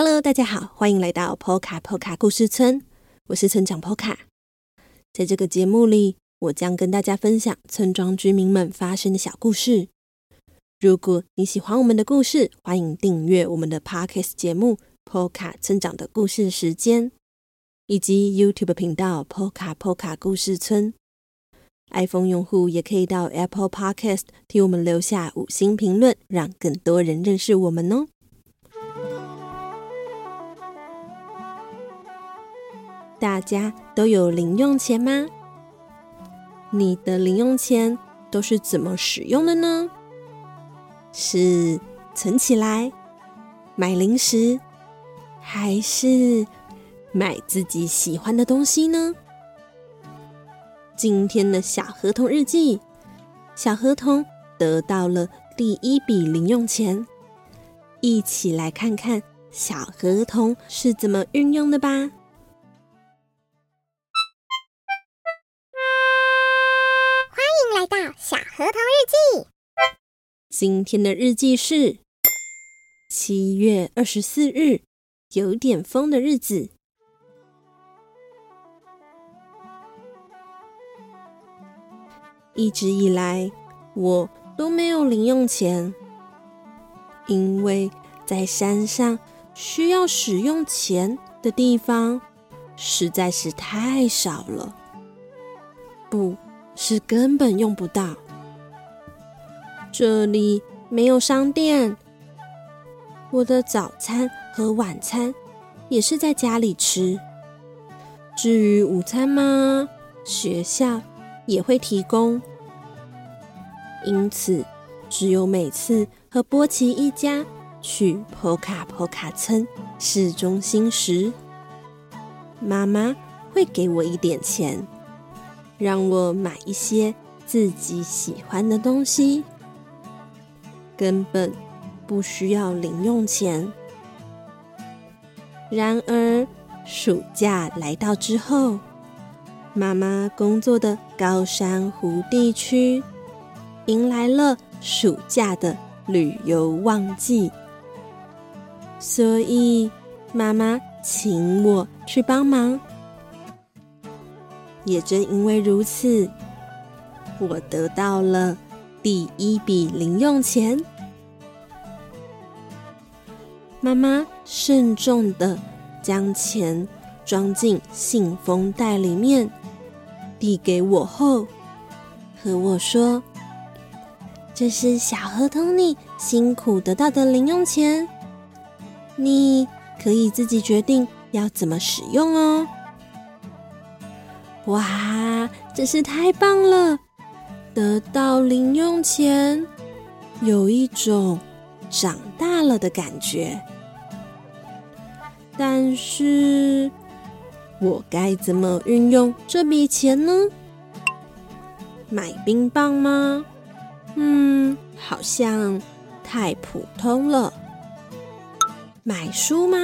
Hello，大家好，欢迎来到 Poka Poka 故事村，我是村长 Poka。在这个节目里，我将跟大家分享村庄居民们发生的小故事。如果你喜欢我们的故事，欢迎订阅我们的 Podcast 节目《Poka 村长的故事时间》，以及 YouTube 频道“ Poka Poka 故事村”。iPhone 用户也可以到 Apple Podcast 替我们留下五星评论，让更多人认识我们哦。大家都有零用钱吗？你的零用钱都是怎么使用的呢？是存起来买零食，还是买自己喜欢的东西呢？今天的小合同日记，小合同得到了第一笔零用钱，一起来看看小合同是怎么运用的吧。今天的日记是七月二十四日，有点风的日子。一直以来，我都没有零用钱，因为在山上需要使用钱的地方实在是太少了。不。是根本用不到。这里没有商店，我的早餐和晚餐也是在家里吃。至于午餐嘛，学校也会提供。因此，只有每次和波奇一家去波卡波卡村市中心时，妈妈会给我一点钱。让我买一些自己喜欢的东西，根本不需要零用钱。然而，暑假来到之后，妈妈工作的高山湖地区迎来了暑假的旅游旺季，所以妈妈请我去帮忙。也正因为如此，我得到了第一笔零用钱。妈妈慎重的将钱装进信封袋里面，递给我后，和我说：“这是小河童你辛苦得到的零用钱，你可以自己决定要怎么使用哦。”哇，真是太棒了！得到零用钱，有一种长大了的感觉。但是，我该怎么运用这笔钱呢？买冰棒吗？嗯，好像太普通了。买书吗？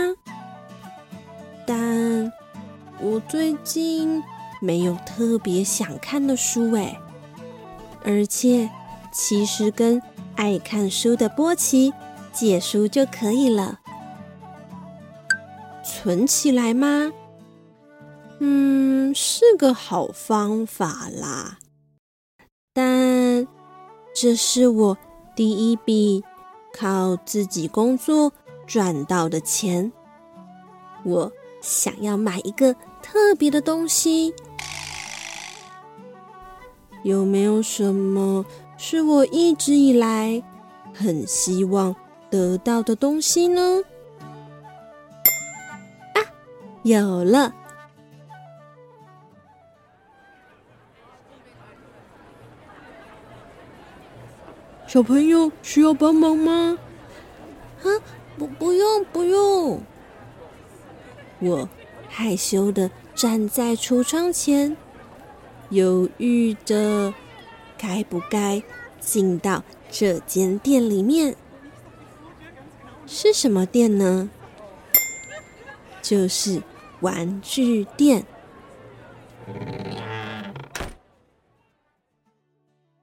但我最近……没有特别想看的书哎，而且其实跟爱看书的波奇借书就可以了。存起来吗？嗯，是个好方法啦。但这是我第一笔靠自己工作赚到的钱，我想要买一个特别的东西。有没有什么是我一直以来很希望得到的东西呢？啊，有了！小朋友需要帮忙吗？啊，不，不用，不用。我害羞的站在橱窗前。犹豫着该不该进到这间店里面？是什么店呢？就是玩具店。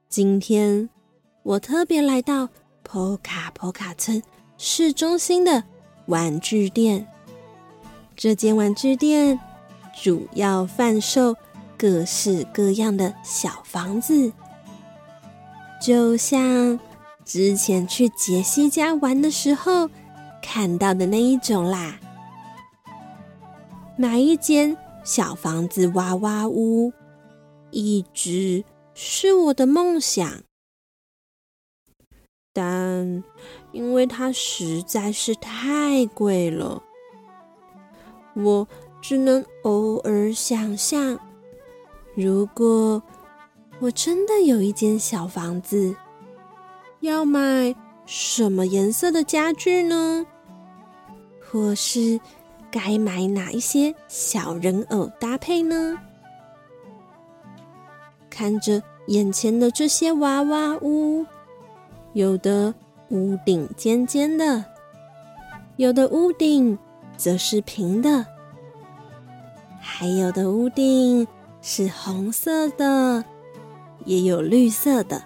今天我特别来到波卡波卡村市中心的玩具店，这间玩具店主要贩售各式各样的小房子，就像之前去杰西家玩的时候看到的那一种啦。买一间小房子娃娃屋，一直是我的梦想。但因为它实在是太贵了，我只能偶尔想象，如果我真的有一间小房子，要买什么颜色的家具呢？或是该买哪一些小人偶搭配呢？看着眼前的这些娃娃屋。有的屋顶尖尖的，有的屋顶则是平的，还有的屋顶是红色的，也有绿色的。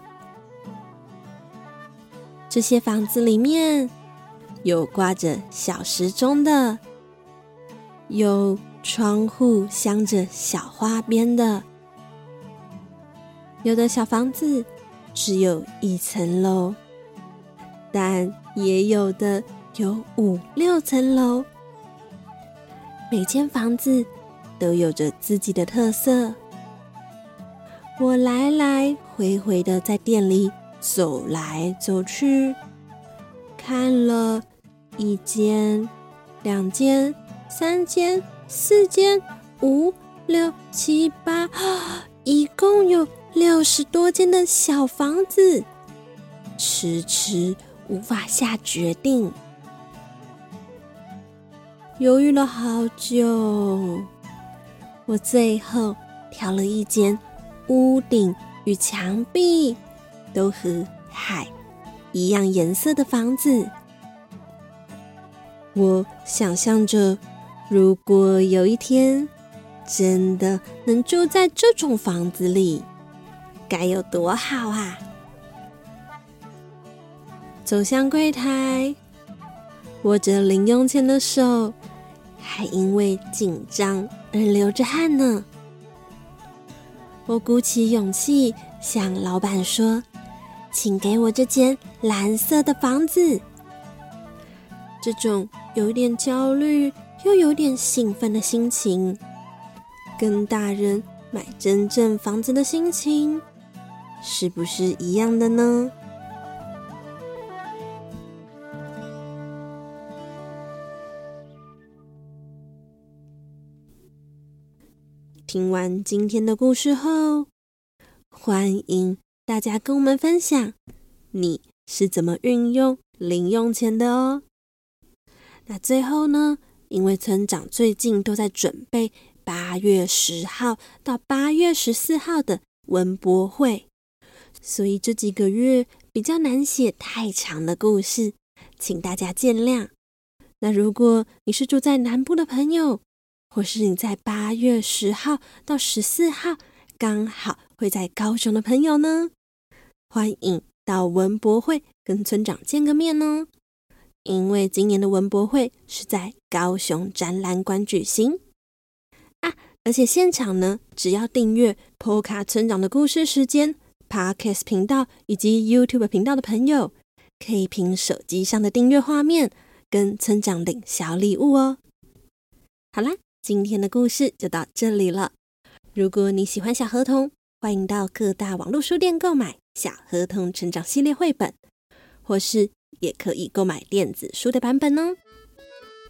这些房子里面有挂着小时钟的，有窗户镶着小花边的，有的小房子。只有一层楼，但也有的有五六层楼。每间房子都有着自己的特色。我来来回回的在店里走来走去，看了一间、两间、三间、四间、五六七八，一共有。六十多间的小房子，迟迟无法下决定。犹豫了好久，我最后挑了一间屋顶与墙壁都和海一样颜色的房子。我想象着，如果有一天真的能住在这种房子里。该有多好啊！走向柜台，握着零用钱的手还因为紧张而流着汗呢。我鼓起勇气向老板说：“请给我这间蓝色的房子。”这种有点焦虑又有点兴奋的心情，跟大人买真正房子的心情。是不是一样的呢？听完今天的故事后，欢迎大家跟我们分享你是怎么运用零用钱的哦。那最后呢，因为村长最近都在准备八月十号到八月十四号的文博会。所以这几个月比较难写太长的故事，请大家见谅。那如果你是住在南部的朋友，或是你在八月十号到十四号刚好会在高雄的朋友呢，欢迎到文博会跟村长见个面哦。因为今年的文博会是在高雄展览馆举行啊，而且现场呢，只要订阅 Poca 村长的故事时间。Podcast 频道以及 YouTube 频道的朋友，可以凭手机上的订阅画面跟村长领小礼物哦。好啦，今天的故事就到这里了。如果你喜欢小河童，欢迎到各大网络书店购买《小河童成长系列》绘本，或是也可以购买电子书的版本哦。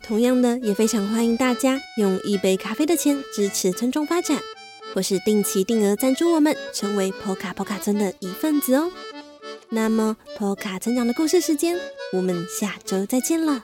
同样的，也非常欢迎大家用一杯咖啡的钱支持村庄发展。或是定期定额赞助我们，成为波卡波卡村的一份子哦。那么，波卡村长的故事时间，我们下周再见了。